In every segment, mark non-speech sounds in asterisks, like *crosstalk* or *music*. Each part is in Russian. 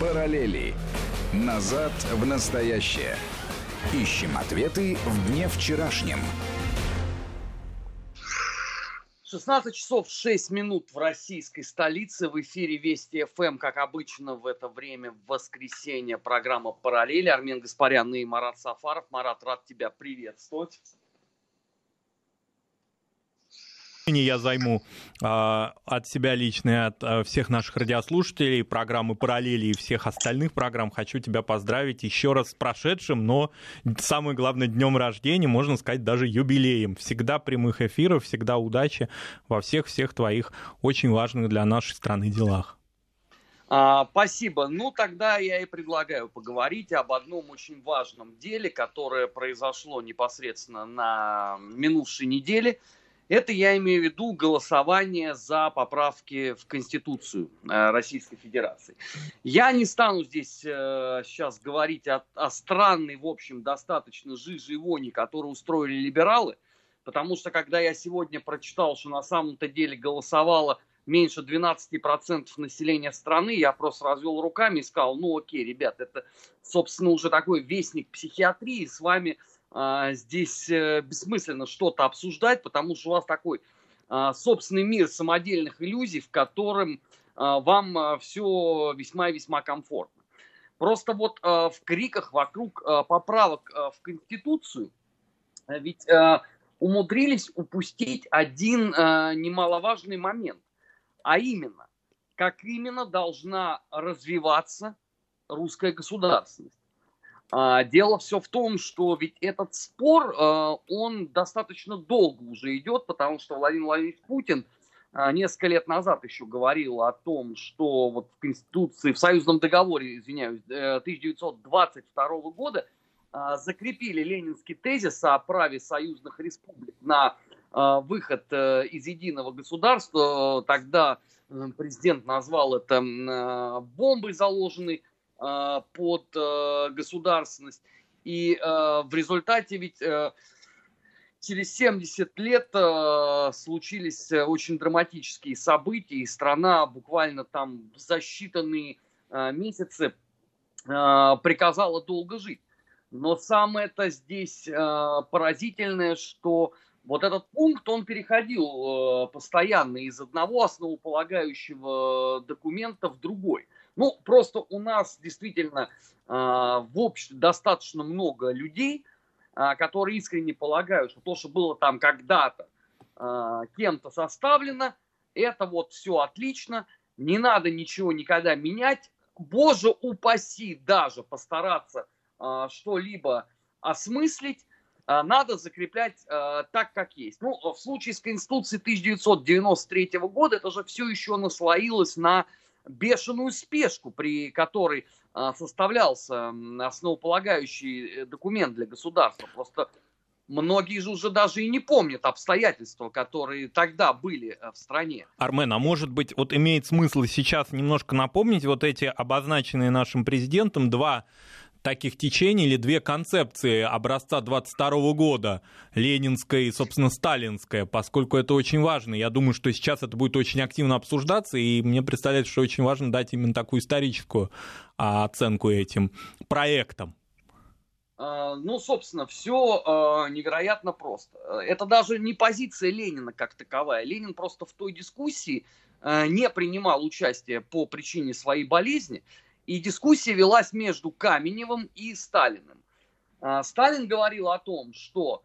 Параллели. Назад в настоящее. Ищем ответы в дне вчерашнем. 16 часов 6 минут в российской столице. В эфире Вести ФМ, как обычно, в это время в воскресенье программа «Параллели». Армен Гаспарян и Марат Сафаров. Марат, рад тебя приветствовать. Я займу э, от себя лично и от э, всех наших радиослушателей программы «Параллели» и всех остальных программ. Хочу тебя поздравить еще раз с прошедшим, но самое главное, днем рождения, можно сказать, даже юбилеем. Всегда прямых эфиров, всегда удачи во всех-всех твоих очень важных для нашей страны делах. А, спасибо. Ну, тогда я и предлагаю поговорить об одном очень важном деле, которое произошло непосредственно на минувшей неделе – это я имею в виду голосование за поправки в Конституцию э, Российской Федерации. Я не стану здесь э, сейчас говорить о, о странной, в общем, достаточно жижи и вони, которую устроили либералы, потому что когда я сегодня прочитал, что на самом-то деле голосовало меньше 12% населения страны, я просто развел руками и сказал, ну окей, ребят, это, собственно, уже такой вестник психиатрии, с вами здесь э, бессмысленно что-то обсуждать, потому что у вас такой а, собственный мир самодельных иллюзий, в котором а, вам а, все весьма и весьма комфортно. Просто вот а, в криках вокруг а, поправок а, в Конституцию а, ведь а, умудрились упустить один а, немаловажный момент, а именно, как именно должна развиваться русская государственность. А, дело все в том, что ведь этот спор, а, он достаточно долго уже идет, потому что Владимир Владимирович Путин а, несколько лет назад еще говорил о том, что вот в Конституции, в союзном договоре, извиняюсь, 1922 э, года закрепили ленинский тезис о праве союзных республик на выход э, из единого государства. Тогда э, президент назвал это бомбой заложенной под э, государственность. И э, в результате ведь через 70 лет случились очень драматические события, и страна буквально там за считанные месяцы приказала долго жить. Но самое это здесь поразительное, что вот этот пункт, он переходил постоянно из одного основополагающего документа в другой – ну, просто у нас действительно э, в обществе достаточно много людей, э, которые искренне полагают, что то, что было там когда-то э, кем-то составлено, это вот все отлично, не надо ничего никогда менять. Боже упаси даже постараться э, что-либо осмыслить, надо закреплять э, так, как есть. Ну, в случае с Конституцией 1993 года это же все еще наслоилось на бешеную спешку, при которой а, составлялся основополагающий э, документ для государства. Просто многие же уже даже и не помнят обстоятельства, которые тогда были э, в стране. Армен, а может быть, вот имеет смысл сейчас немножко напомнить вот эти обозначенные нашим президентом два таких течений или две концепции образца 22 года, ленинская и, собственно, сталинская, поскольку это очень важно. Я думаю, что сейчас это будет очень активно обсуждаться, и мне представляется, что очень важно дать именно такую историческую а, оценку этим проектам. А, ну, собственно, все а, невероятно просто. Это даже не позиция Ленина как таковая. Ленин просто в той дискуссии не принимал участие по причине своей болезни. И дискуссия велась между Каменевым и Сталиным. А, Сталин говорил о том, что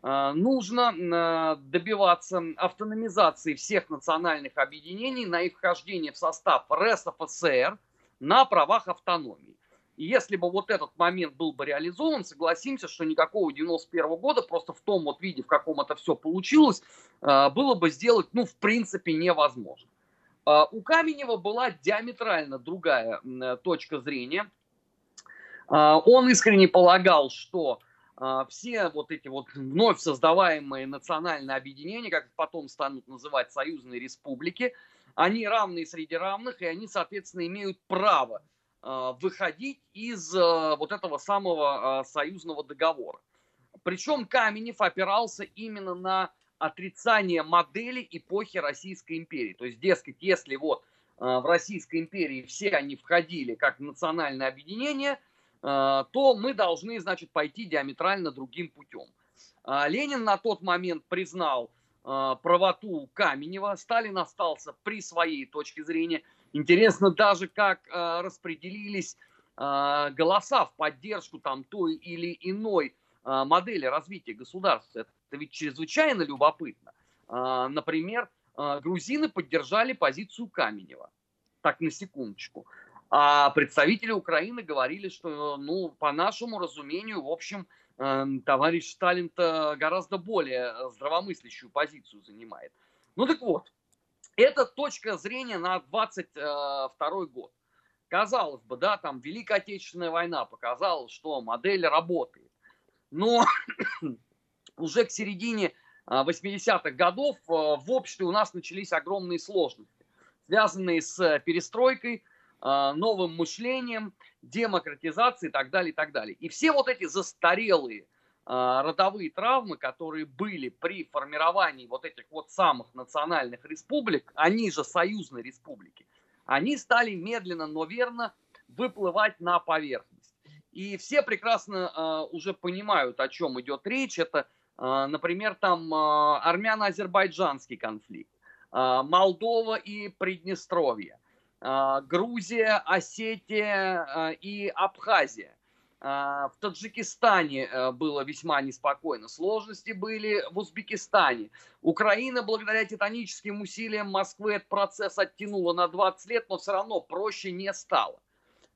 а, нужно а, добиваться автономизации всех национальных объединений на их вхождение в состав РСФСР на правах автономии. И если бы вот этот момент был бы реализован, согласимся, что никакого 91 года просто в том вот виде, в каком это все получилось, было бы сделать, ну, в принципе, невозможно. А, у Каменева была диаметрально другая э, точка зрения. А, он искренне полагал, что а, все вот эти вот вновь создаваемые национальные объединения, как потом станут называть союзные республики, они равные среди равных, и они, соответственно, имеют право выходить из вот этого самого союзного договора. Причем Каменев опирался именно на отрицание модели эпохи Российской империи. То есть, дескать, если вот в Российской империи все они входили как национальное объединение, то мы должны, значит, пойти диаметрально другим путем. Ленин на тот момент признал правоту Каменева, Сталин остался при своей точке зрения. Интересно даже, как распределились голоса в поддержку там той или иной модели развития государства. Это ведь чрезвычайно любопытно. Например, а, грузины поддержали позицию Каменева. Так, на секундочку. А представители Украины говорили, что, ну, по нашему разумению, в общем, эм, товарищ Сталин-то гораздо более здравомыслящую позицию занимает. Ну так вот, это точка зрения на 22 год. Казалось бы, да, там Великая Отечественная война показала, что модель работает. Но уже к середине 80-х годов э, в обществе у нас начались огромные сложности, связанные с перестройкой, э, новым мышлением, демократизацией и так далее, и так далее. И все вот эти застарелые э, родовые травмы, которые были при формировании вот этих вот самых национальных республик, они же союзные республики, они стали медленно, но верно выплывать на поверхность. И все прекрасно уже понимают, о чем идет речь. Это а, например, там а, армяно-азербайджанский конфликт, а, Молдова и Приднестровье, Грузия, Осетия и Абхазия. В Таджикистане э, было весьма неспокойно. Сложности были в Узбекистане. Украина, благодаря титаническим усилиям Москвы, этот процесс оттянула на 20 лет, но все равно проще не стало.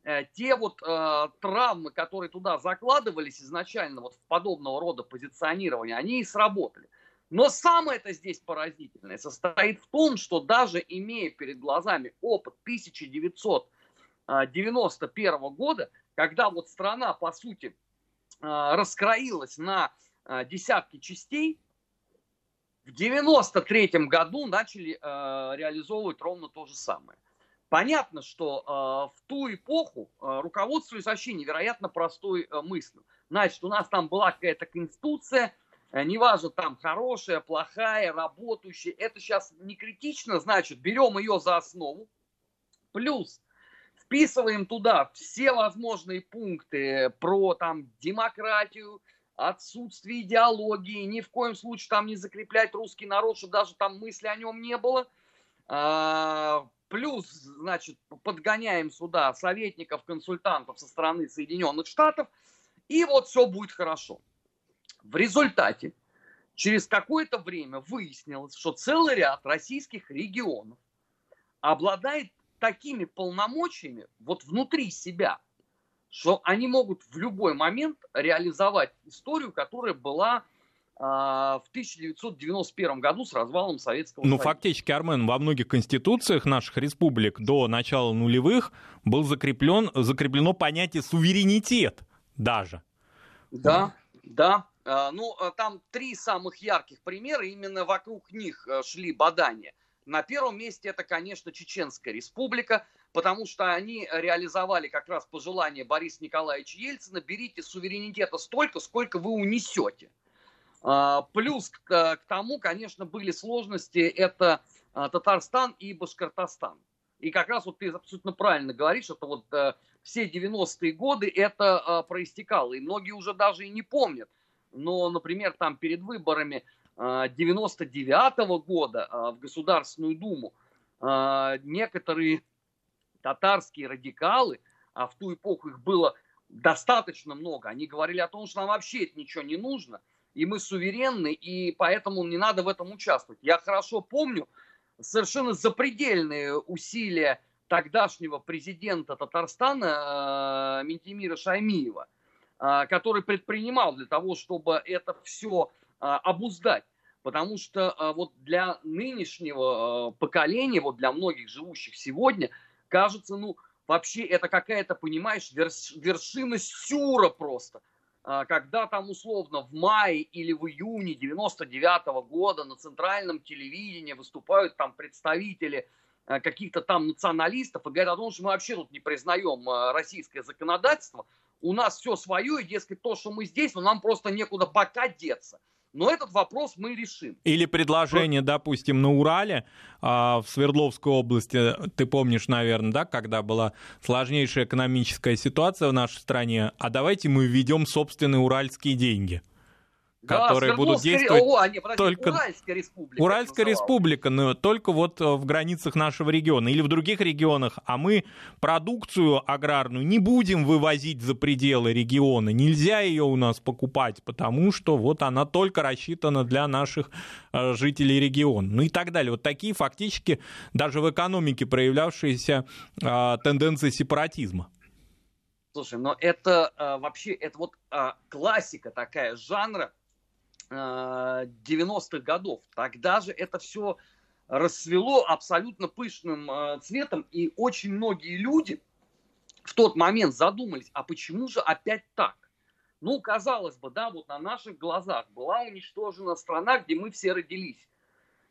Э, те вот э, травмы, которые туда закладывались изначально вот в подобного рода позиционирование, они и сработали. Но самое это здесь поразительное состоит в том, что даже имея перед глазами опыт 1991 года, когда вот страна, по сути, э, раскроилась на э, десятки частей, в 93 году начали э, реализовывать ровно то же самое. Понятно, что э, в ту эпоху э, руководствовались вообще невероятно простой э, мыслью. Значит, у нас там была какая-то конституция, э, неважно там хорошая, плохая, работающая, это сейчас не критично, значит, берем ее за основу, плюс вписываем туда все возможные пункты про там демократию, отсутствие идеологии, ни в коем случае там не закреплять русский народ, чтобы даже там мысли о нем не было, а, плюс, значит, подгоняем сюда советников, консультантов со стороны Соединенных Штатов, и вот все будет хорошо. В результате через какое-то время выяснилось, что целый ряд российских регионов обладает такими полномочиями вот внутри себя, что они могут в любой момент реализовать историю, которая была в 1991 году с развалом Советского ну, Союза. Ну, фактически, Армен, во многих конституциях наших республик до начала нулевых был закреплен, закреплено понятие суверенитет даже. Да, да. А, ну, а, там три самых ярких примера, именно вокруг них шли бадания. На первом месте это, конечно, Чеченская республика, потому что они реализовали как раз пожелание Бориса Николаевича Ельцина, берите суверенитета столько, сколько вы унесете. А, плюс к, к тому, конечно, были сложности, это а, Татарстан и Башкортостан. И как раз вот ты абсолютно правильно говоришь, это вот э, все 90-е годы это а, проистекало. И многие уже даже и не помнят. Но, например, там перед выборами 99-го года в Государственную Думу некоторые татарские радикалы, а в ту эпоху их было достаточно много, они говорили о том, что нам вообще это ничего не нужно – и мы суверенны, и поэтому не надо в этом участвовать. Я хорошо помню совершенно запредельные усилия тогдашнего президента Татарстана э, Ментимира Шаймиева, э, который предпринимал для того, чтобы это все э, обуздать. Потому что вот для нынешнего поколения, вот для многих живущих сегодня, кажется, ну, вообще это какая-то, понимаешь, вершина сюра просто. А, когда там условно в мае или в июне 99 -го года на центральном телевидении выступают там представители а, каких-то там националистов и говорят о том, что мы вообще тут не признаем а, российское законодательство, у нас все свое, и, дескать, то, что мы здесь, но нам просто некуда пока деться. Но этот вопрос мы решим. Или предложение, допустим, на Урале, а, в Свердловской области, ты помнишь, наверное, да, когда была сложнейшая экономическая ситуация в нашей стране, а давайте мы введем собственные уральские деньги которые будут действовать О, не, подожди, только Уральская республика. Уральская республика, но только вот э, в границах нашего региона или в других регионах, а мы продукцию аграрную не будем вывозить за пределы региона, нельзя ее у нас покупать, потому что вот она только рассчитана для наших э, жителей региона, ну и так далее. Вот такие фактически даже в экономике проявлявшиеся э, тенденции сепаратизма. Слушай, но это э, вообще это вот э, классика такая жанра, 90-х э, годов. Тогда же это все расцвело абсолютно пышным э, цветом, и очень многие люди в тот момент задумались, а почему же опять так? Ну, казалось бы, да, вот на наших глазах была уничтожена страна, где мы все родились.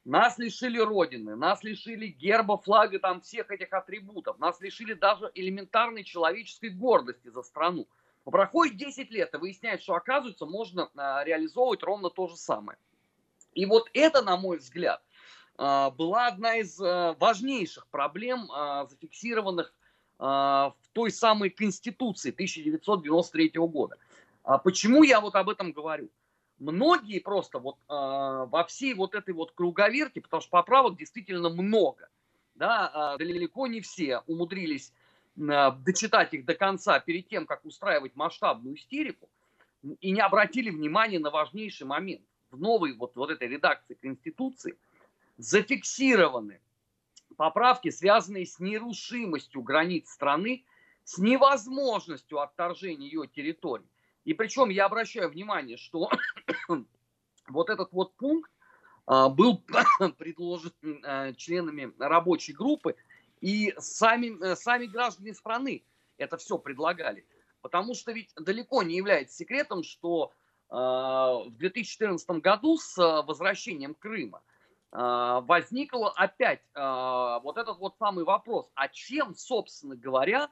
Нас лишили Родины, нас лишили герба, флага, там всех этих атрибутов. Нас лишили даже элементарной человеческой гордости за страну. Проходит 10 лет, и выясняется, что, оказывается, можно а, реализовывать ровно то же самое. И вот это, на мой взгляд, а, была одна из а, важнейших проблем, зафиксированных в той самой Конституции 1993 года. Почему я вот об этом говорю? Многие просто вот во всей вот этой вот круговерти, потому что поправок действительно много, да, далеко не все умудрились дочитать их до конца перед тем, как устраивать масштабную истерику, и не обратили внимания на важнейший момент. В новой вот, вот этой редакции Конституции зафиксированы поправки, связанные с нерушимостью границ страны, с невозможностью отторжения ее территории. И причем я обращаю внимание, что *coughs* вот этот вот пункт а, был *coughs* предложен э, членами рабочей группы и сами, э, сами граждане страны это все предлагали. Потому что ведь далеко не является секретом, что э, в 2014 году с э, возвращением Крыма э, возникл опять э, вот этот вот самый вопрос, а чем, собственно говоря,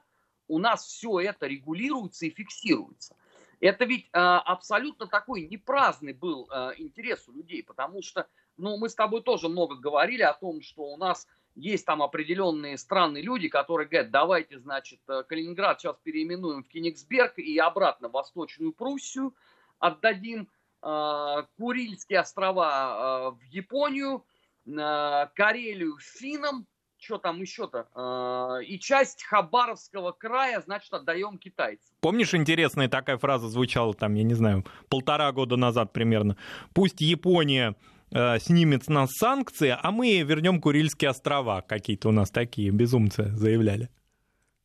у нас все это регулируется и фиксируется. Это ведь э, абсолютно такой непраздный был э, интерес у людей, потому что, ну, мы с тобой тоже много говорили о том, что у нас есть там определенные странные люди, которые говорят, давайте, значит, э, Калининград сейчас переименуем в Кенигсберг и обратно в Восточную Пруссию, отдадим э, Курильские острова э, в Японию, э, Карелию финнам, что там еще-то, э, и часть Хабаровского края, значит, отдаем китайцам. Помнишь, интересная такая фраза звучала там, я не знаю, полтора года назад примерно. Пусть Япония снимет с нас санкции, а мы вернем Курильские острова. Какие-то у нас такие безумцы заявляли.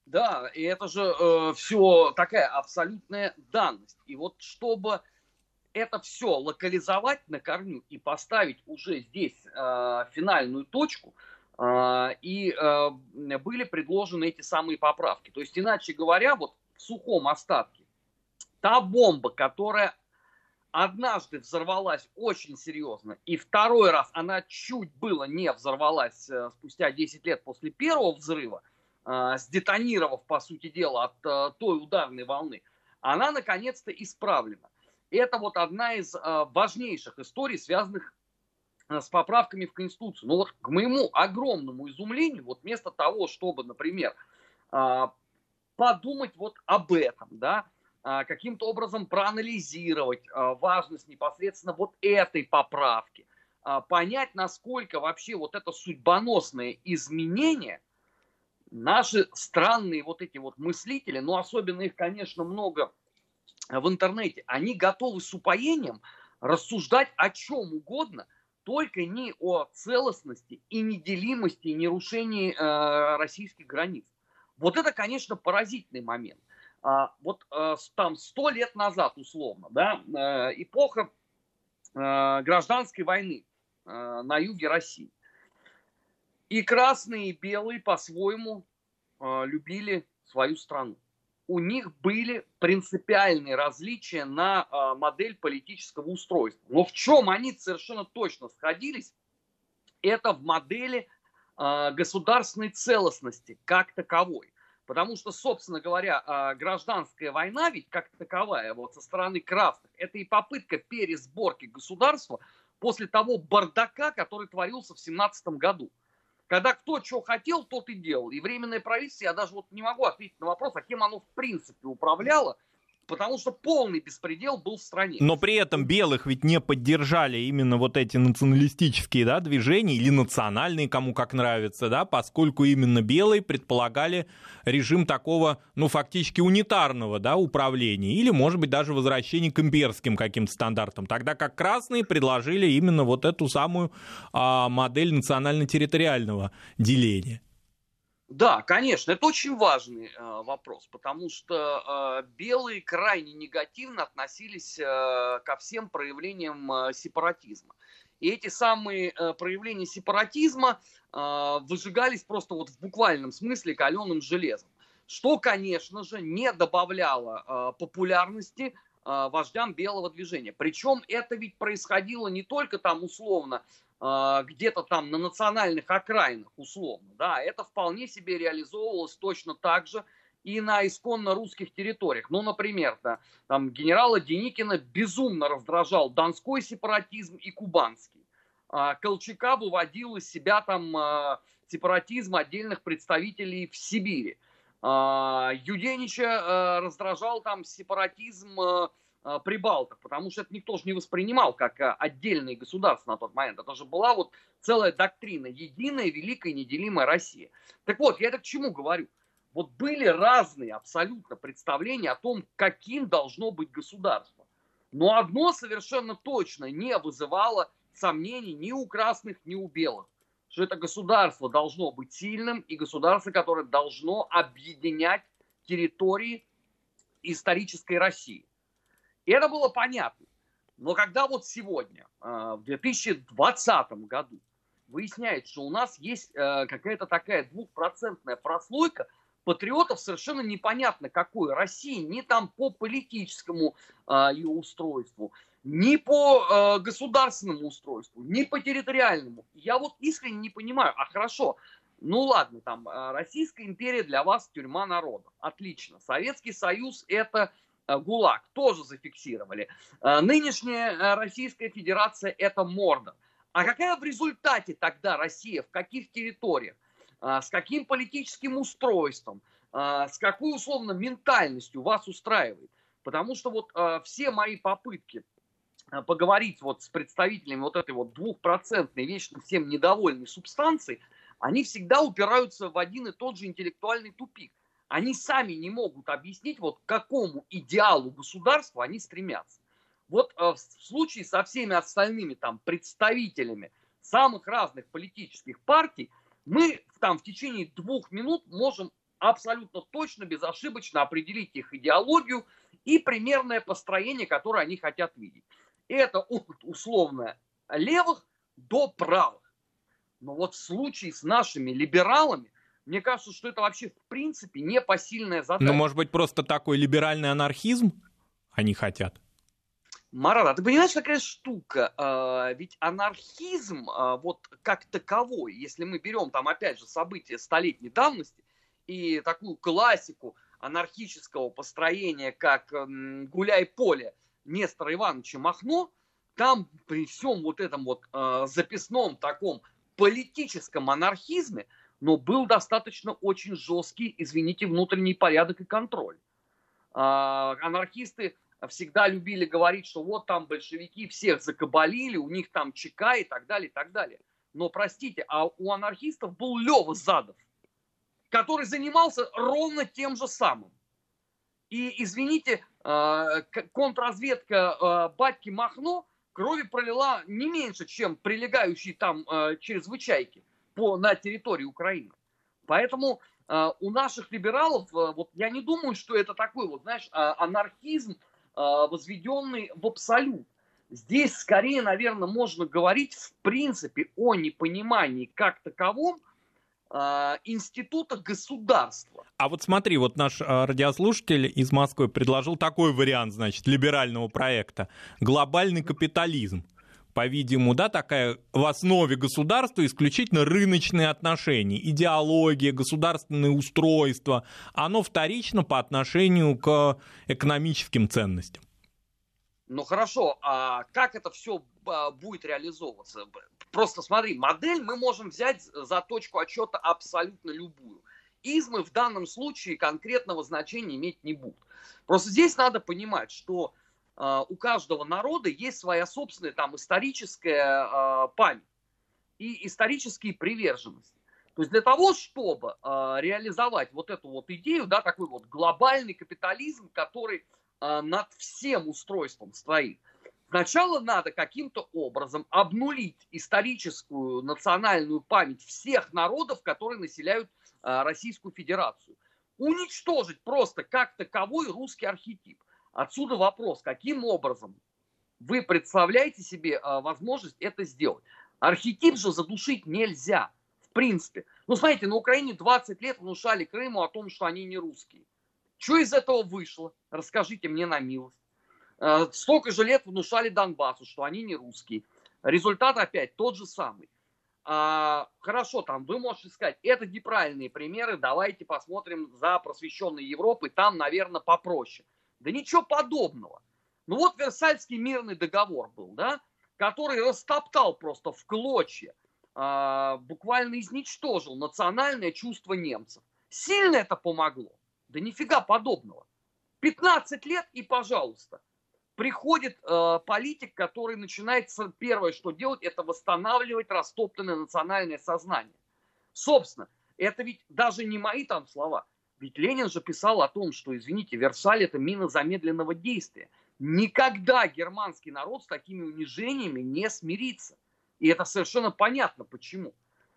Да, и это же э, все такая абсолютная данность. И вот чтобы это все локализовать на корню и поставить уже здесь э, финальную точку, э, и э, были предложены эти самые поправки. То есть, иначе говоря, вот в сухом остатке, та бомба, которая однажды взорвалась очень серьезно, и второй раз она чуть было не взорвалась э, спустя 10 лет после первого взрыва, э, сдетонировав, по сути дела, от э, той ударной волны, она наконец-то исправлена. Это вот одна из важнейших историй, связанных с поправками в Конституцию. Но вот к моему огромному изумлению, вот вместо того, чтобы, например, подумать вот об этом, да, каким-то образом проанализировать а, важность непосредственно вот этой поправки, а, понять, насколько вообще вот это судьбоносное изменение наши странные вот эти вот мыслители, ну особенно их, конечно, много в интернете, они готовы с упоением рассуждать о чем угодно, только не о целостности и неделимости, и нерушении э, российских границ. Вот это, конечно, поразительный момент. А, вот а, там сто лет назад, условно, да, э, эпоха э, гражданской войны э, на юге России. И красные, и белые по-своему любили свою страну. У них были принципиальные различия на модель политического устройства. Но в чем они совершенно точно сходились, это в модели государственной целостности как таковой. Потому что, собственно говоря, а, гражданская война ведь как таковая вот со стороны красных, это и попытка пересборки государства после того бардака, который творился в 17 году. Когда кто что хотел, тот и делал. И временное правительство, я даже вот не могу ответить на вопрос, а кем оно в принципе управляло – потому что полный беспредел был в стране. Но при этом белых ведь не поддержали именно вот эти националистические да, движения или национальные, кому как нравится, да, поскольку именно белые предполагали режим такого, ну, фактически унитарного да, управления или, может быть, даже возвращение к имперским каким-то стандартам, тогда как красные предложили именно вот эту самую а, модель национально-территориального деления. Да, конечно, это очень важный э, вопрос, потому что э, белые крайне негативно относились э, ко всем проявлениям э, сепаратизма. И эти самые э, проявления сепаратизма э, выжигались просто вот в буквальном смысле каленым железом, что, конечно же, не добавляло э, популярности э, вождям белого движения. Причем это ведь происходило не только там условно где-то там на национальных окраинах условно, да, это вполне себе реализовывалось точно так же и на исконно русских территориях. Ну, например, да, там генерала Деникина безумно раздражал донской сепаратизм и кубанский. А, Колчака выводил из себя там а, сепаратизм отдельных представителей в Сибири. Юденича раздражал там сепаратизм э, прибалтов, потому что это никто же не воспринимал как э, отдельные государства на тот момент. Это же была вот целая доктрина, единая, великая, неделимая Россия. Так вот, я это к чему говорю? Вот были разные абсолютно представления о том, каким должно быть государство. Но одно совершенно точно не вызывало сомнений ни у красных, ни у белых. Что это государство должно быть сильным и государство, которое должно объединять территории исторической России. И это было понятно. Но когда вот сегодня, а, в 2020 году, выясняется, что у нас есть э, какая-то такая двухпроцентная прослойка патриотов совершенно непонятно какой России, ни там по политическому а, ее устройству, ни по э, государственному устройству, ни по территориальному. Я вот искренне не понимаю, а хорошо, ну ладно, там а, Российская империя для вас тюрьма народа, отлично. Советский Союз это Э, ГУЛАГ тоже зафиксировали. Э, нынешняя э, Российская Федерация – это Мордор. А какая в результате тогда Россия, в каких территориях, с каким политическим устройством, с какой условно ментальностью вас устраивает? Потому что вот все мои попытки поговорить вот с представителями вот этой вот двухпроцентной, вечно всем недовольной субстанции, они всегда упираются в один и тот же интеллектуальный тупик они сами не могут объяснить, вот к какому идеалу государства они стремятся. Вот э, в случае со всеми остальными там представителями самых разных политических партий, мы там в течение двух минут можем абсолютно точно, безошибочно определить их идеологию и примерное построение, которое они хотят видеть. Это от условно левых до правых. Но вот в случае с нашими либералами мне кажется, что это вообще в принципе непосильная задача. Ну, может быть, просто такой либеральный анархизм они хотят? Марат, а ты понимаешь, какая штука? А, ведь анархизм, а, вот как таковой, если мы берем там, опять же, события столетней давности и такую классику анархического построения, как «Гуляй поле» Нестора Ивановича Махно, там при всем вот этом вот а, записном таком политическом анархизме – но был достаточно очень жесткий, извините, внутренний порядок и контроль. А, анархисты всегда любили говорить, что вот там большевики всех закабалили, у них там ЧК и так далее, и так далее. Но, простите, а у анархистов был Лева Задов, который занимался ровно тем же самым. И, извините, а, контрразведка а, Батьки Махно крови пролила не меньше, чем прилегающие там чрезвычайки по, на территории Украины. Поэтому э, у наших либералов, э, вот я не думаю, что это такой вот, знаешь, э, анархизм, э, возведенный в абсолют. Здесь скорее, наверное, можно говорить в принципе о непонимании как таковом института государства. А вот смотри, вот наш радиослушатель из Москвы предложил такой вариант, значит, либерального проекта. Глобальный капитализм по-видимому, да, такая в основе государства исключительно рыночные отношения, идеология, государственное устройство, оно вторично по отношению к экономическим ценностям. Ну хорошо, а как это все а, будет реализовываться? Просто смотри, модель мы можем взять за точку отчета абсолютно любую. Измы в данном случае конкретного значения иметь не будут. Просто здесь надо понимать, что у каждого народа есть своя собственная там историческая э, память и исторические приверженности. То есть для того, чтобы э, реализовать вот эту вот идею, да, такой вот глобальный капитализм, который над всем устройством стоит, сначала надо каким-то образом обнулить историческую национальную память всех народов, которые населяют Российскую Федерацию уничтожить просто как таковой русский архетип. Отсюда вопрос, каким образом вы представляете себе а, возможность это сделать. Архетип же задушить нельзя, в принципе. Ну, смотрите, на Украине 20 лет внушали Крыму о том, что они не русские. Что из этого вышло? Расскажите мне на милость. А, столько же лет внушали Донбассу, что они не русские. Результат опять тот же самый а, хорошо, там вы можете сказать, это неправильные примеры, давайте посмотрим за просвещенной Европой, там, наверное, попроще. Да ничего подобного. Ну вот Версальский мирный договор был, да, который растоптал просто в клочья, а, буквально изничтожил национальное чувство немцев. Сильно это помогло? Да нифига подобного. 15 лет и пожалуйста – приходит э, политик, который начинает первое, что делать, это восстанавливать растоптанное национальное сознание. Собственно, это ведь даже не мои там слова. Ведь Ленин же писал о том, что, извините, Версаль это мина замедленного действия. Никогда германский народ с такими унижениями не смирится. И это совершенно понятно почему.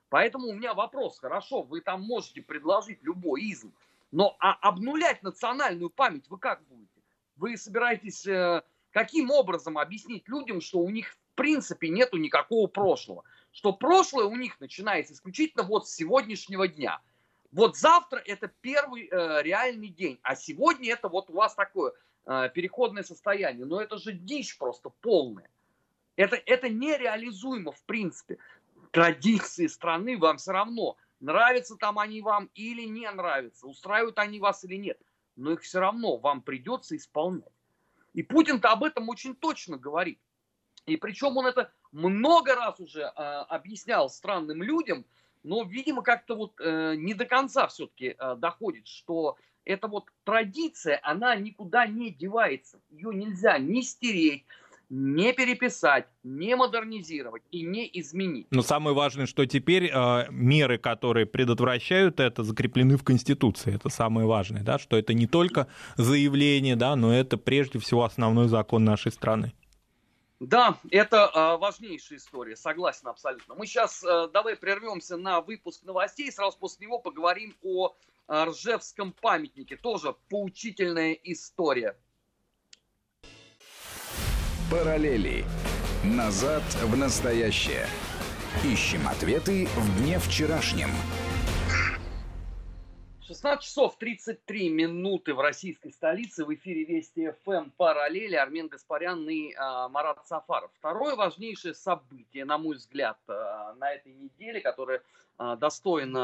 Поэтому у меня вопрос, хорошо, вы там можете предложить любой изм, но а обнулять национальную память вы как будете? Вы собираетесь э, каким образом объяснить людям, что у них в принципе нету никакого прошлого? Что прошлое у них начинается исключительно вот с сегодняшнего дня. Вот завтра это первый э, реальный день, а сегодня это вот у вас такое э, переходное состояние. Но это же дичь просто полная. Это, это нереализуемо в принципе. Традиции страны вам все равно, нравятся там они вам или не нравятся, устраивают они вас или нет но их все равно вам придется исполнять. И Путин-то об этом очень точно говорит. И причем он это много раз уже э, объяснял странным людям, но, видимо, как-то вот э, не до конца все-таки э, доходит, что эта вот традиция, она никуда не девается. Ее нельзя ни стереть, не переписать, не модернизировать и не изменить. Но самое важное, что теперь э, меры, которые предотвращают это, закреплены в Конституции. Это самое важное, да, что это не только заявление, да, но это прежде всего основной закон нашей страны. Да, это э, важнейшая история, согласен абсолютно. Мы сейчас э, давай прервемся на выпуск новостей, сразу после него поговорим о э, Ржевском памятнике. Тоже поучительная история. Параллели. Назад в настоящее. Ищем ответы в дне вчерашнем. 16 часов 33 минуты в российской столице. В эфире Вести ФМ «Параллели». Армен Гаспарян и а, Марат Сафаров. Второе важнейшее событие, на мой взгляд, а, на этой неделе, которое а, достойно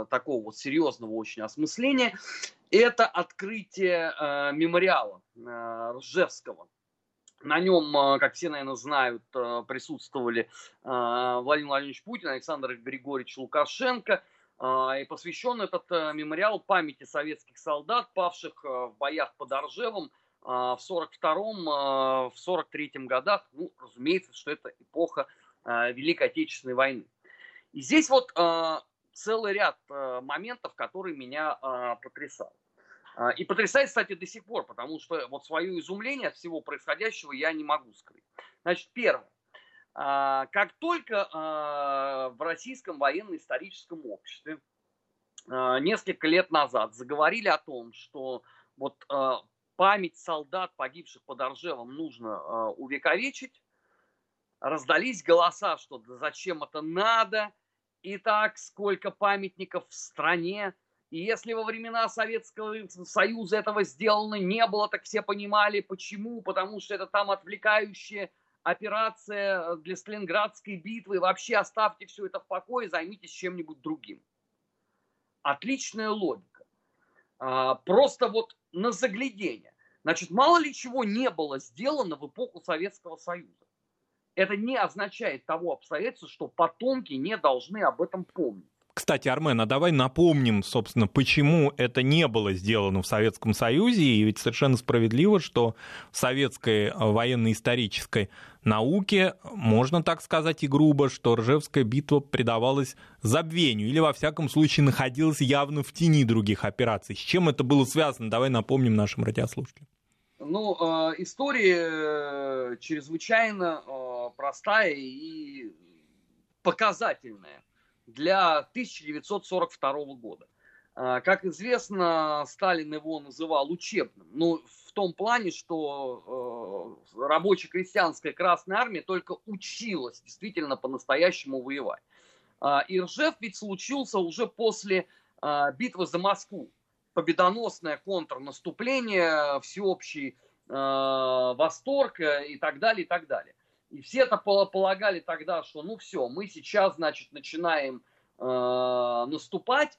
а, такого вот серьезного очень осмысления, это открытие а, мемориала а, Ржевского на нем, как все, наверное, знают, присутствовали Владимир Владимирович Путин, Александр Григорьевич Лукашенко. И посвящен этот мемориал памяти советских солдат, павших в боях под Оржевом в 42-м, в 43-м годах. Ну, разумеется, что это эпоха Великой Отечественной войны. И здесь вот целый ряд моментов, которые меня потрясали. А, и потрясает, кстати, до сих пор, потому что вот свое изумление от всего происходящего я не могу скрыть. Значит, первое. А, как только а, в Российском военно-историческом обществе несколько лет назад заговорили о том, что вот память солдат, погибших под Оржевом, нужно увековечить, раздались голоса, что да зачем это надо, и так сколько памятников в стране, и если во времена Советского Союза этого сделано не было, так все понимали, почему. Потому что это там отвлекающее операция для Сталинградской битвы, вообще оставьте все это в покое, займитесь чем-нибудь другим. Отличная логика. А, просто вот на заглядение. Значит, мало ли чего не было сделано в эпоху Советского Союза. Это не означает того обстоятельства, что потомки не должны об этом помнить. Кстати, Армен, а давай напомним, собственно, почему это не было сделано в Советском Союзе, и ведь совершенно справедливо, что в советской э, военно-исторической науке, можно так сказать и грубо, что Ржевская битва предавалась забвению, или, во всяком случае, находилась явно в тени других операций. С чем это было связано? Давай напомним нашим радиослушателям. Ну, э, история э, чрезвычайно простая и показательная для 1942 года. А, как известно, Сталин его называл учебным. Ну, в том плане, что э, рабоче-крестьянская Красная Армия только училась действительно по-настоящему воевать. Э, и Ржев ведь случился уже после э, битвы за Москву. Победоносное контрнаступление, всеобщий э, восторг и так далее, и так далее. И все это полагали тогда, что ну все, мы сейчас, значит, начинаем э, наступать,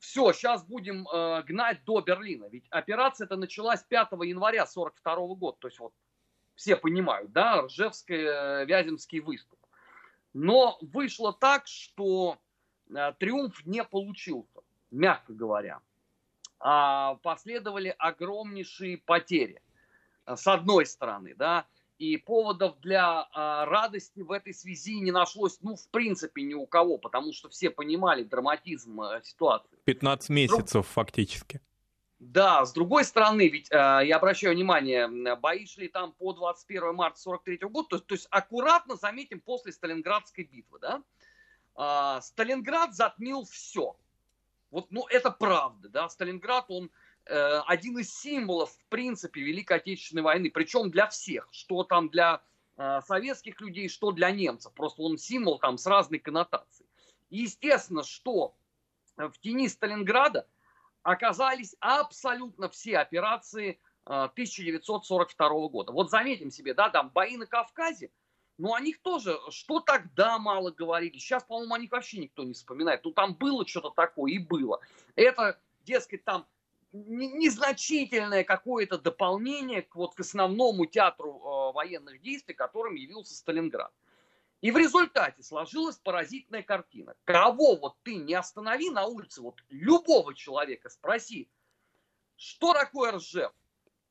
все, сейчас будем э, гнать до Берлина. Ведь операция эта началась 5 января 42 года. То есть вот все понимают, да, Ржевский, э, Вяземский выступ. Но вышло так, что э, триумф не получился, мягко говоря. А последовали огромнейшие потери. С одной стороны, да, и поводов для а, радости в этой связи не нашлось, ну, в принципе, ни у кого, потому что все понимали драматизм а, ситуации. 15 месяцев Друг... фактически. Да, с другой стороны, ведь э, я обращаю внимание, бои шли там по 21 марта 43 года, то, то есть аккуратно, заметим, после Сталинградской битвы, да, э, Сталинград затмил все. Вот, ну, это правда, да, Сталинград, он один из символов, в принципе, Великой Отечественной войны, причем для всех, что там для э, советских людей, что для немцев. Просто он символ там с разной коннотацией. Естественно, что в тени Сталинграда оказались абсолютно все операции 1942 э, года. Вот заметим себе, да, там бои на Кавказе, но о них тоже, что тогда мало говорили. Сейчас, по-моему, о них вообще никто не вспоминает. Ну, там было что-то такое и было. Это, дескать, там незначительное какое-то дополнение к, вот, к основному театру э, военных действий, которым явился Сталинград. И в результате сложилась поразительная картина. Кого вот ты не останови на улице, вот любого человека спроси, что такое Ржев,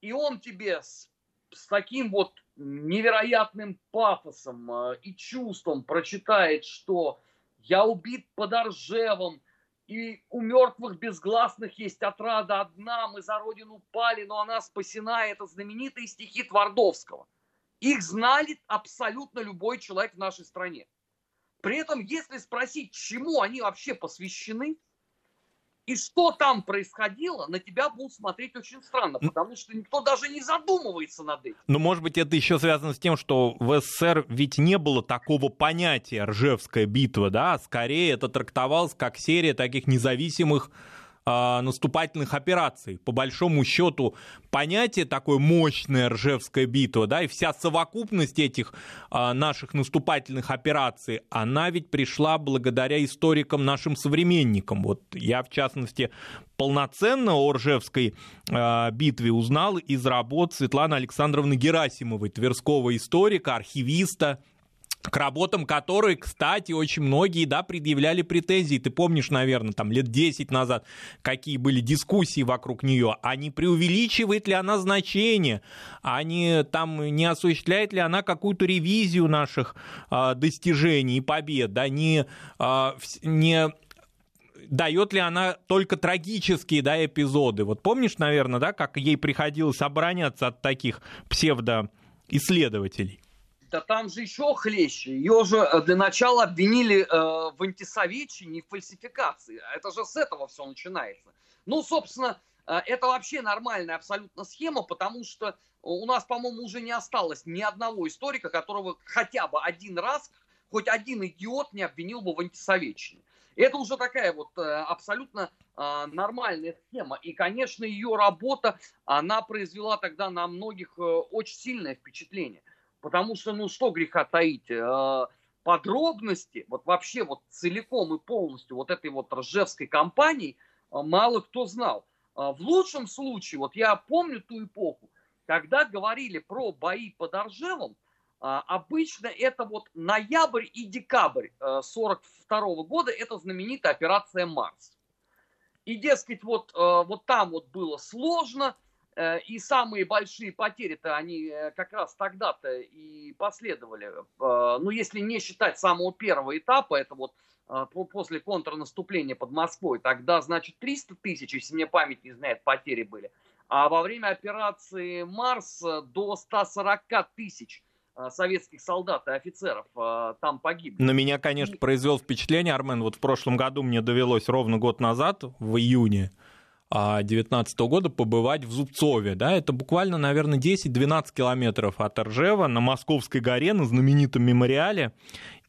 и он тебе с, с таким вот невероятным пафосом э, и чувством прочитает, что я убит под Ржевом, и у мертвых безгласных есть отрада одна, мы за родину пали, но она спасена. Это знаменитые стихи Твардовского. Их знали абсолютно любой человек в нашей стране. При этом, если спросить, чему они вообще посвящены, и что там происходило, на тебя будут смотреть очень странно, потому что никто даже не задумывается над этим. Но, может быть, это еще связано с тем, что в СССР ведь не было такого понятия «Ржевская битва», да, скорее это трактовалось как серия таких независимых наступательных операций. По большому счету, понятие такое мощное Ржевская битва, да, и вся совокупность этих а, наших наступательных операций, она ведь пришла благодаря историкам нашим современникам. Вот я, в частности, полноценно о Ржевской э, битве узнал из работ Светланы Александровны Герасимовой, тверского историка, архивиста, к работам которой, кстати, очень многие, да, предъявляли претензии. Ты помнишь, наверное, там лет 10 назад, какие были дискуссии вокруг нее, а не преувеличивает ли она значение, а не там не осуществляет ли она какую-то ревизию наших э, достижений и побед, да, не, э, не дает ли она только трагические да, эпизоды. Вот помнишь, наверное, да, как ей приходилось обороняться от таких псевдоисследователей? Да там же еще хлеще. Ее же э, для начала обвинили э, в антисоветчине и фальсификации. Это же с этого все начинается. Ну, собственно, э, это вообще нормальная абсолютно схема, потому что у нас, по-моему, уже не осталось ни одного историка, которого хотя бы один раз хоть один идиот не обвинил бы в антисоветчине. Это уже такая вот э, абсолютно э, нормальная схема. И, конечно, ее работа, она произвела тогда на многих э, очень сильное впечатление. Потому что, ну что греха таить, э, подробности, вот вообще вот целиком и полностью вот этой вот Ржевской компании э, мало кто знал. В лучшем случае, вот я помню ту эпоху, когда говорили про бои под Ржевом, обычно это вот ноябрь и декабрь 42 года, это знаменитая операция «Марс». И, дескать, вот, вот там вот было сложно – Э, и самые большие потери-то они э, как раз тогда-то и последовали. Э, ну, если не считать самого первого этапа, это вот после контрнаступления под Москвой, тогда, значит, 300 тысяч, если мне память не знает, потери были. А во время операции «Марс» до 140 тысяч советских солдат и офицеров там погибли. На меня, конечно, произвел впечатление, Армен, вот в прошлом году мне довелось ровно год назад, в июне, 2019 года побывать в Зубцове. Да? Это буквально, наверное, 10-12 километров от Ржева на Московской горе, на знаменитом мемориале.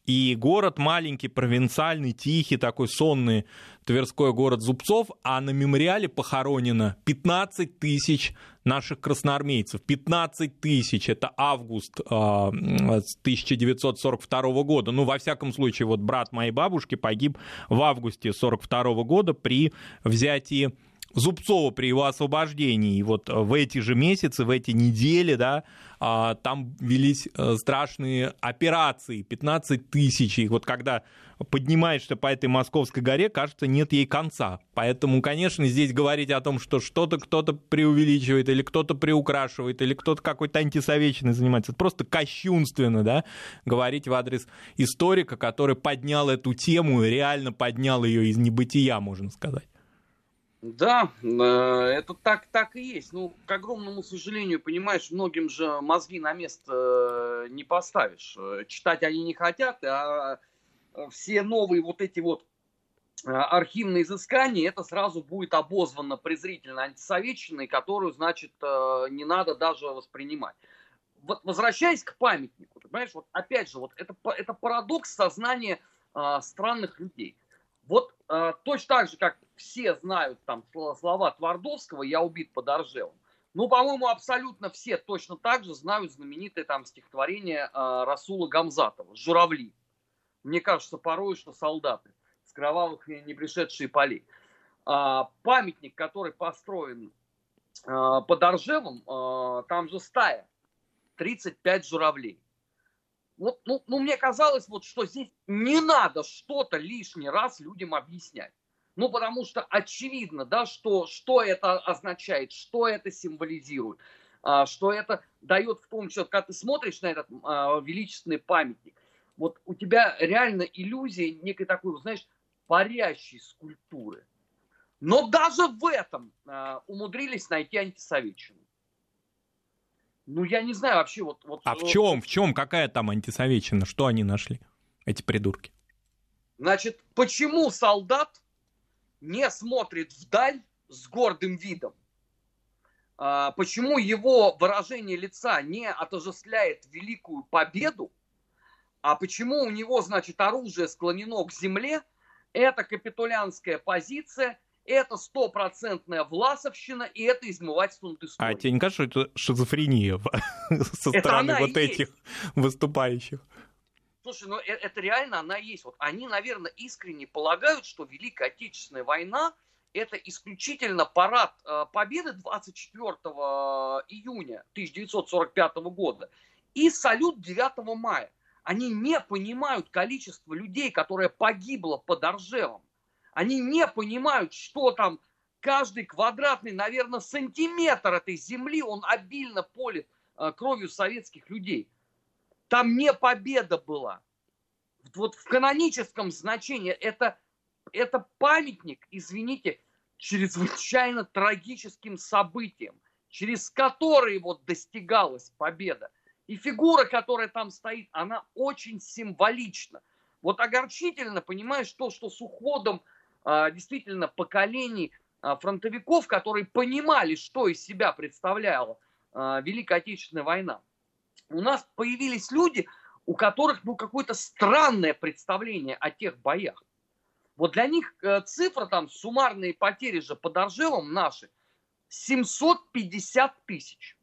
И город маленький, провинциальный, тихий, такой сонный Тверской город Зубцов, а на мемориале похоронено 15 тысяч наших красноармейцев. 15 тысяч, это август э, а, 1942 года. Ну, во всяком случае, вот брат моей бабушки погиб в августе 1942 года при взятии Зубцова при его освобождении. И вот в эти же месяцы, в эти недели, да, а, там велись э, страшные операции, 15 тысяч. И вот когда поднимаешься по этой Московской горе, кажется, нет ей конца. Поэтому, конечно, здесь говорить о том, что что-то кто-то преувеличивает, или кто-то приукрашивает, или кто-то какой-то антисоветчиной занимается, это просто кощунственно, да, говорить в адрес историка, который поднял эту тему реально поднял ее из небытия, можно сказать. Да, э, это так, так и есть. Ну, к огромному сожалению, понимаешь, многим же мозги на место э, не поставишь. Э, читать они не хотят, а все новые вот эти вот архивные изыскания, это сразу будет обозвано презрительно антисоветчиной, которую, значит, не надо даже воспринимать. Вот возвращаясь к памятнику, понимаешь, вот опять же, вот это, это парадокс сознания странных людей. Вот точно так же, как все знают там слова Твардовского «Я убит под Оржевом», ну, по-моему, абсолютно все точно так же знают знаменитое там стихотворение э, Расула Гамзатова «Журавли». Мне кажется, порой, что солдаты с кровавых не пришедшие полей. А, памятник, который построен а, под Оржевом, а, там же стая, 35 журавлей вот, ну, ну, мне казалось, вот, что здесь не надо что-то лишний раз людям объяснять. Ну, потому что очевидно, да, что, что это означает, что это символизирует, а, что это дает в том числе, когда ты смотришь на этот а, величественный памятник, вот у тебя реально иллюзия некой такой, знаешь, парящей скульптуры. Но даже в этом а, умудрились найти антисоветчину. Ну, я не знаю вообще вот... вот а в чем, в чем, какая там антисоветчина? Что они нашли, эти придурки? Значит, почему солдат не смотрит вдаль с гордым видом? А, почему его выражение лица не отождествляет великую победу? А почему у него, значит, оружие склонено к земле? Это капитулянская позиция – это стопроцентная власовщина, и это измывательство над историей. А тебе не кажется, что это шизофрения *laughs* со стороны вот этих выступающих? Слушай, ну э, это реально она есть. Вот они, наверное, искренне полагают, что Великая Отечественная война это исключительно парад э, победы 24 июня 1945 года и салют 9 мая. Они не понимают количество людей, которое погибло под Оржевом. Они не понимают, что там каждый квадратный, наверное, сантиметр этой земли, он обильно полит э, кровью советских людей. Там не победа была. Вот в каноническом значении это, это памятник, извините, чрезвычайно трагическим событием, через которые вот достигалась победа. И фигура, которая там стоит, она очень символична. Вот огорчительно, понимаешь, то, что с уходом а, действительно поколений а, фронтовиков, которые понимали, что из себя представляла а, Великая Отечественная война. У нас появились люди, у которых ну, какое-то странное представление о тех боях. Вот для них э, цифра там, суммарные потери же под Оржевом наши, 750 тысяч.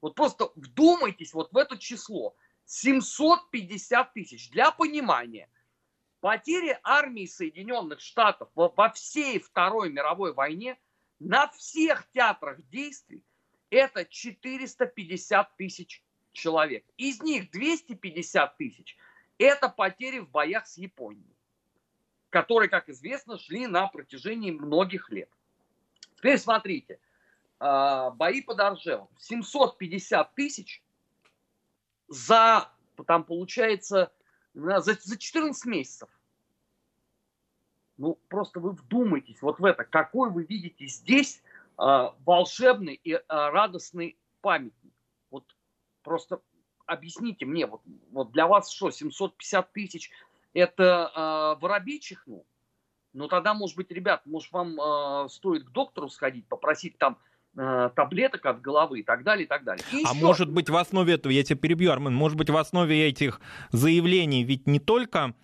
Вот просто вдумайтесь вот в это число. 750 тысяч. Для понимания, потери армии Соединенных Штатов во, во всей Второй мировой войне на всех театрах действий это 450 тысяч человек. Из них 250 тысяч – это потери в боях с Японией, которые, как известно, шли на протяжении многих лет. Теперь смотрите, а, бои под Оржевом. 750 тысяч за, там получается, за, за 14 месяцев. Ну, просто вы вдумайтесь вот в это, какой вы видите здесь э, волшебный и э, радостный памятник. Просто объясните мне, вот, вот для вас что, 750 тысяч это э, воробей чихнул? Ну тогда, может быть, ребят, может вам э, стоит к доктору сходить, попросить там э, таблеток от головы и так далее, и так далее. И а еще... может быть в основе этого, я тебя перебью, Армен, может быть в основе этих заявлений ведь не только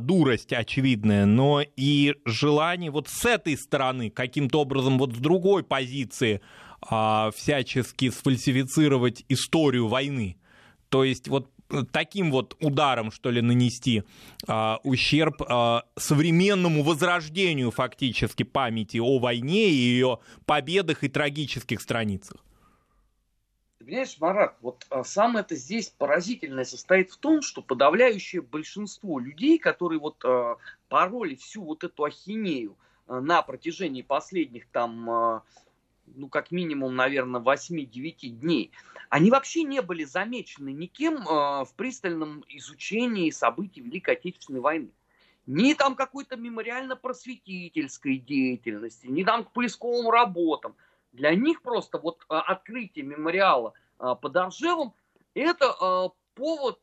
дурость очевидная, но и желание вот с этой стороны каким-то образом вот с другой позиции всячески сфальсифицировать историю войны. То есть вот таким вот ударом, что ли, нанести а, ущерб а, современному возрождению фактически памяти о войне и ее победах и трагических страницах. Ты понимаешь, Марат, вот а, самое это здесь поразительное состоит в том, что подавляющее большинство людей, которые вот а, пороли всю вот эту ахинею а, на протяжении последних там, а, ну как минимум, наверное, 8-9 дней, они вообще не были замечены никем а, в пристальном изучении событий Великой Отечественной войны ни там какой-то мемориально-просветительской деятельности, ни там к поисковым работам – для них просто вот а, открытие мемориала а, под Оржевом это повод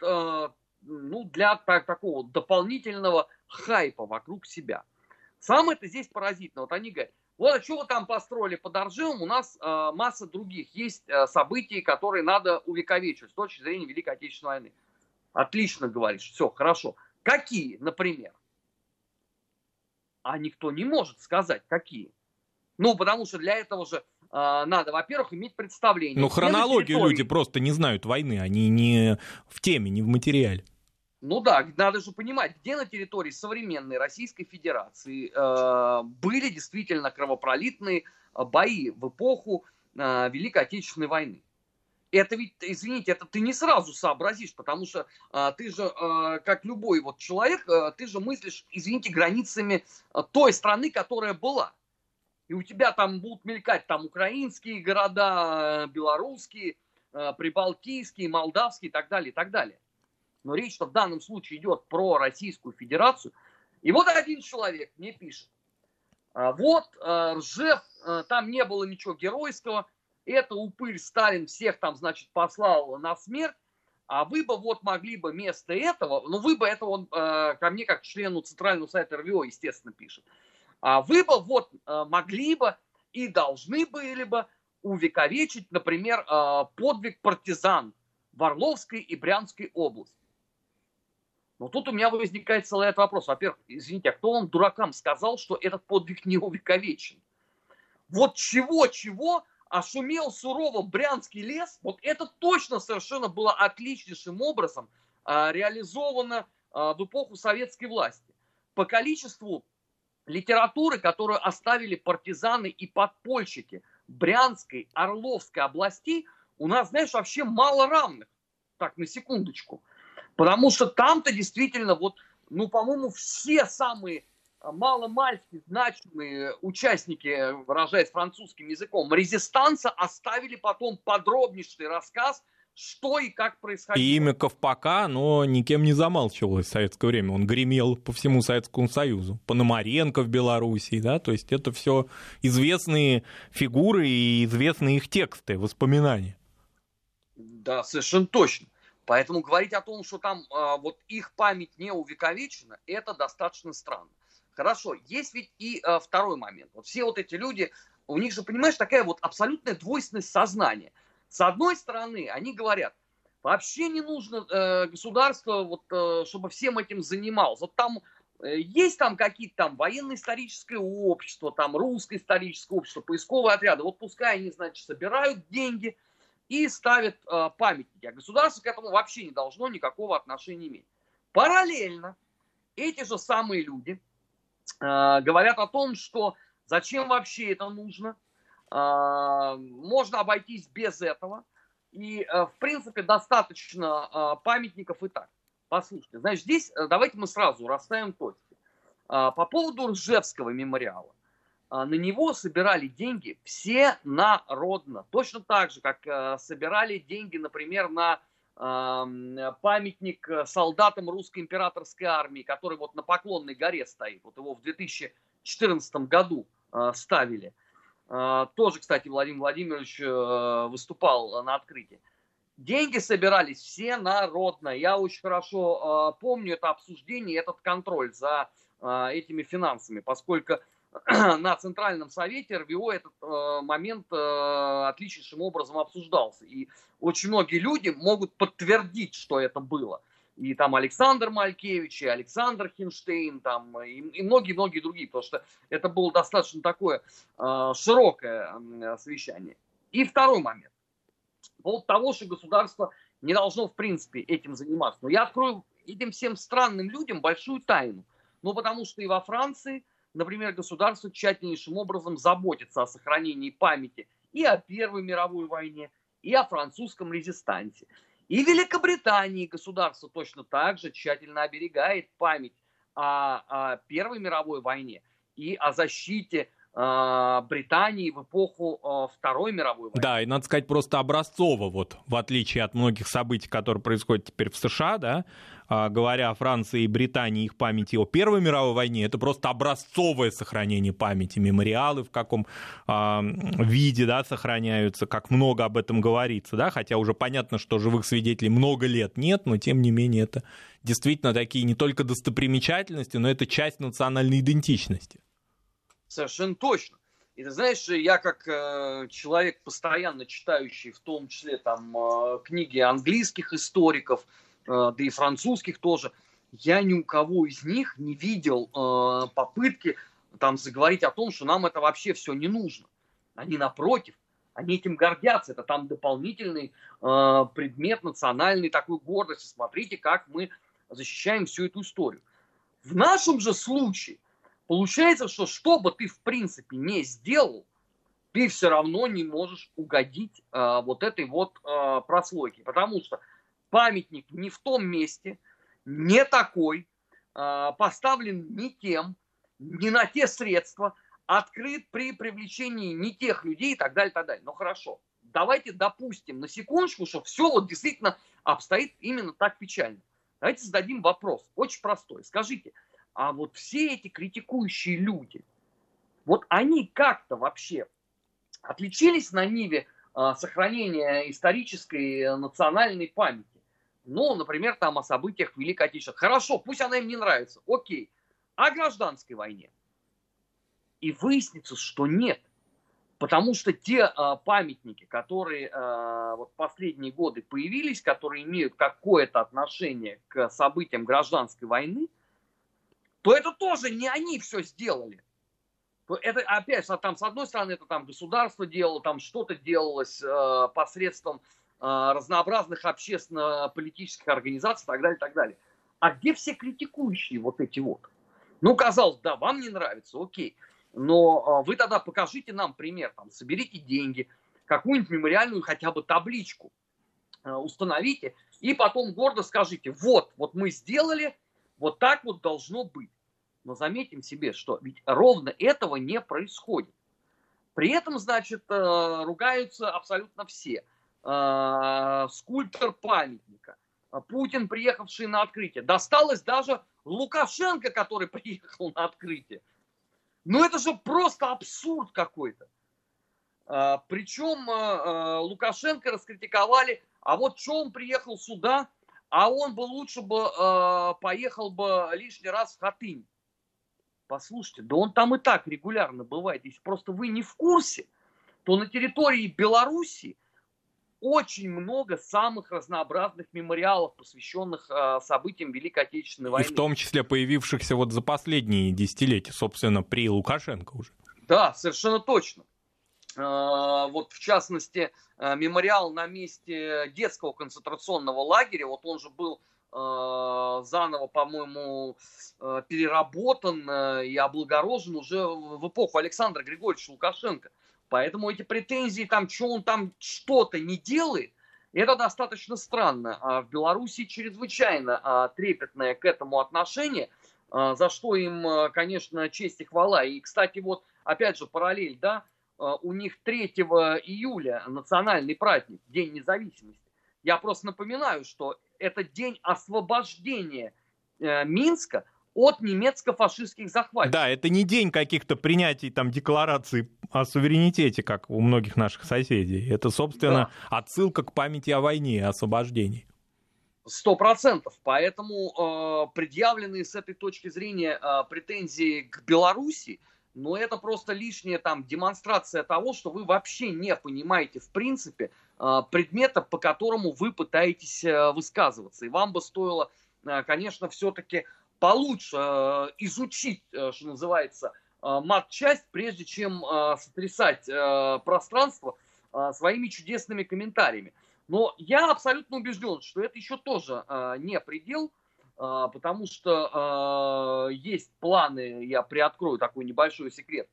ну, для так, такого дополнительного хайпа вокруг себя. Самое это здесь поразительно. Вот они говорят, вот что вы там построили под Оржевом, у нас э, масса других есть э, событий, которые надо увековечивать с точки зрения Великой Отечественной войны. Отлично говоришь, все, хорошо. Какие, например? А никто не может сказать, какие. Ну, потому что для этого же а, надо, во-первых, иметь представление. Ну, хронологию люди просто не знают войны, они не в теме, не в материале. Ну да, надо же понимать, где на территории современной Российской Федерации э, были действительно кровопролитные э, бои в эпоху э, Великой Отечественной войны. Это ведь, извините, это ты не сразу сообразишь, потому что э, ты же, э, как любой вот человек, э, ты же мыслишь, извините, границами э, той страны, которая была и у тебя там будут мелькать там украинские города, белорусские, э, прибалтийские, молдавские и так далее, и так далее. Но речь-то в данном случае идет про Российскую Федерацию. И вот один человек мне пишет, «А вот э, Ржев, э, там не было ничего геройского, это упырь Сталин всех там, значит, послал на смерть, а вы бы вот могли бы вместо этого, ну вы бы это он ко мне как члену Центрального сайта РВО, естественно, пишет, а вы бы вот могли бы и должны были бы увековечить, например, подвиг партизан в Орловской и Брянской области. Но тут у меня возникает целый ряд вопросов. Во-первых, извините, а кто вам, дуракам, сказал, что этот подвиг не увековечен? Вот чего-чего, а шумел сурово Брянский лес, вот это точно совершенно было отличнейшим образом а, реализовано а, в эпоху советской власти. По количеству литературы, которую оставили партизаны и подпольщики Брянской, Орловской областей, у нас, знаешь, вообще мало равных. Так, на секундочку. Потому что там-то действительно вот, ну, по-моему, все самые маломальски значимые участники, выражаясь французским языком, резистанса оставили потом подробнейший рассказ – что и как происходило. И имя Ковпака, но никем не замалчивалось в советское время. Он гремел по всему Советскому Союзу. Пономаренко в Белоруссии, да, то есть это все известные фигуры и известные их тексты, воспоминания. Да, совершенно точно. Поэтому говорить о том, что там а, вот их память не увековечена, это достаточно странно. Хорошо, есть ведь и а, второй момент. Вот все вот эти люди, у них же, понимаешь, такая вот абсолютная двойственность сознания – с одной стороны, они говорят, вообще не нужно э, государство, вот, э, чтобы всем этим занималось. Вот там э, есть там какие-то там военно-историческое общество, там русское историческое общество, поисковые отряды. Вот пускай они, значит, собирают деньги, и ставят э, памятники. А государство к этому вообще не должно никакого отношения иметь. Параллельно эти же самые люди э, говорят о том, что зачем вообще это нужно, э, можно обойтись без этого, и, э, в принципе, достаточно э, памятников и так. Послушайте, значит, здесь давайте мы сразу расставим точки. По поводу Ржевского мемориала. А, на него собирали деньги все народно. Точно так же, как э, собирали деньги, например, на памятник э, солдатам русской императорской армии, который вот на Поклонной горе стоит. Вот его в 2014 году э, ставили. Тоже, кстати, Владимир Владимирович выступал на открытии. Деньги собирались все народно. Я очень хорошо помню это обсуждение, этот контроль за этими финансами, поскольку *clears throat* на Центральном Совете РВО этот э, момент э, отличнейшим образом обсуждался. И очень многие люди могут подтвердить, что это было. И там Александр Малькевич, и Александр Хинштейн, там, и многие-многие другие, потому что это было достаточно такое э, широкое э, совещание. И второй момент. Поводу того, что государство не должно, в принципе, этим заниматься. Но я открою этим всем странным людям большую тайну. Ну, потому что и во Франции – например, государство тщательнейшим образом заботится о сохранении памяти и о Первой мировой войне, и о французском резистансе. И в Великобритании государство точно так же тщательно оберегает память о, о Первой мировой войне и о защите Британии в эпоху э, Второй мировой войны. Да, и надо сказать просто образцово, вот в отличие от многих событий, которые происходят теперь в США, да, э, говоря о Франции и Британии, их памяти о Первой мировой войне, это просто образцовое сохранение памяти, мемориалы в каком э, виде, да, сохраняются, как много об этом говорится, да, хотя уже понятно, что живых свидетелей много лет нет, но тем не менее это действительно такие не только достопримечательности, но это часть национальной идентичности. Совершенно точно. И ты знаешь, я как э, человек, постоянно читающий, в том числе там э, книги английских историков, э, да и французских тоже, я ни у кого из них не видел э, попытки там заговорить о том, что нам это вообще все не нужно. Они напротив, они этим гордятся. Это там дополнительный э, предмет национальной такой гордости. Смотрите, как мы защищаем всю эту историю. В нашем же случае – Получается, что что бы ты в принципе не сделал, ты все равно не можешь угодить э, вот этой вот э, прослойке, потому что памятник не в том месте, не такой, э, поставлен не тем, не на те средства, открыт при привлечении не тех людей и так далее, и так далее. Но хорошо, давайте допустим на секундочку, что все вот действительно обстоит именно так печально. Давайте зададим вопрос, очень простой. Скажите, а вот все эти критикующие люди, вот они как-то вообще отличились на Ниве э, сохранения исторической э, национальной памяти. Ну, например, там о событиях Великой Отечественной. Хорошо, пусть она им не нравится, окей. О гражданской войне. И выяснится, что нет. Потому что те э, памятники, которые э, вот последние годы появились, которые имеют какое-то отношение к событиям гражданской войны, то это тоже не они все сделали. Это опять же, там с одной стороны это там государство делало, там что-то делалось э, посредством э, разнообразных общественно-политических организаций и так далее, и так далее. А где все критикующие вот эти вот? Ну, казалось, да, вам не нравится, окей. Но э, вы тогда покажите нам пример, там, соберите деньги, какую-нибудь мемориальную хотя бы табличку э, установите, и потом гордо скажите, вот, вот мы сделали, вот так вот должно быть. Но заметим себе, что ведь ровно этого не происходит. При этом, значит, э, ругаются абсолютно все. Э, скульптор памятника, Путин, приехавший на открытие. Досталось даже Лукашенко, который *laughs* приехал на открытие. Ну это же просто абсурд какой-то. Э, Причем Лукашенко раскритиковали, а вот что он приехал сюда, а он бы лучше бы э, поехал бы лишний раз в Хатынь. Послушайте, да он там и так регулярно бывает. Если просто вы не в курсе, то на территории Беларуси очень много самых разнообразных мемориалов, посвященных э, событиям Великой Отечественной войны. И в том числе появившихся вот за последние десятилетия, собственно, при Лукашенко уже. Да, совершенно точно. Вот в частности, мемориал на месте детского концентрационного лагеря, вот он же был заново, по-моему, переработан и облагорожен уже в эпоху Александра Григорьевича Лукашенко. Поэтому эти претензии, там, что он там что-то не делает, это достаточно странно. А в Беларуси чрезвычайно а, трепетное к этому отношение, за что им, конечно, честь и хвала. И, кстати, вот опять же параллель, да, у них 3 июля национальный праздник, День независимости. Я просто напоминаю, что это день освобождения э, Минска от немецко-фашистских захватчиков. Да, это не день каких-то принятий там деклараций о суверенитете, как у многих наших соседей. Это, собственно, да. отсылка к памяти о войне и освобождении. Сто процентов. Поэтому э, предъявленные с этой точки зрения э, претензии к Беларуси, но это просто лишняя там демонстрация того, что вы вообще не понимаете в принципе э, предмета, по которому вы пытаетесь э, высказываться. И вам бы стоило, э, конечно, все-таки получше изучить, что называется, мат-часть, прежде чем сотрясать пространство своими чудесными комментариями. Но я абсолютно убежден, что это еще тоже не предел, потому что есть планы, я приоткрою такой небольшой секрет,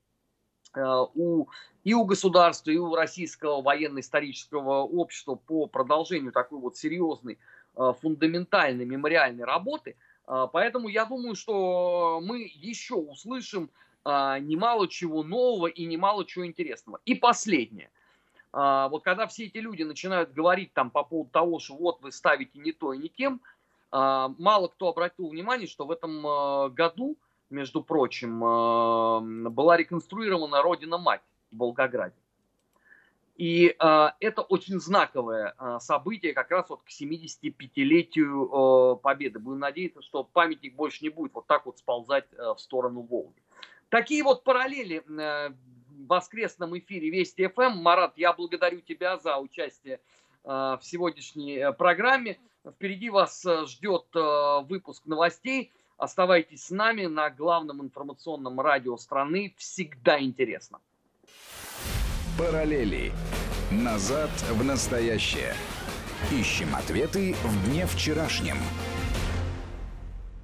у, и у государства, и у российского военно-исторического общества по продолжению такой вот серьезной, фундаментальной мемориальной работы – а, поэтому я думаю, что мы еще услышим а, немало чего нового и немало чего интересного. И последнее. А, вот когда все эти люди начинают говорить там по поводу того, что вот вы ставите не то и не тем, мало кто обратил внимание, что в этом году, между прочим, была реконструирована Родина-Мать в Волгограде. И э, это очень знаковое э, событие как раз вот к 75-летию э, Победы. Будем надеяться, что памятник больше не будет вот так вот сползать э, в сторону Волги. Такие вот параллели э, в воскресном эфире Вести ФМ. Марат, я благодарю тебя за участие в сегодняшней э, программе. Впереди вас э, ждет э, выпуск новостей. Оставайтесь с нами на главном информационном радио страны. Всегда интересно. Параллели. Назад в настоящее. Ищем ответы в дне вчерашнем.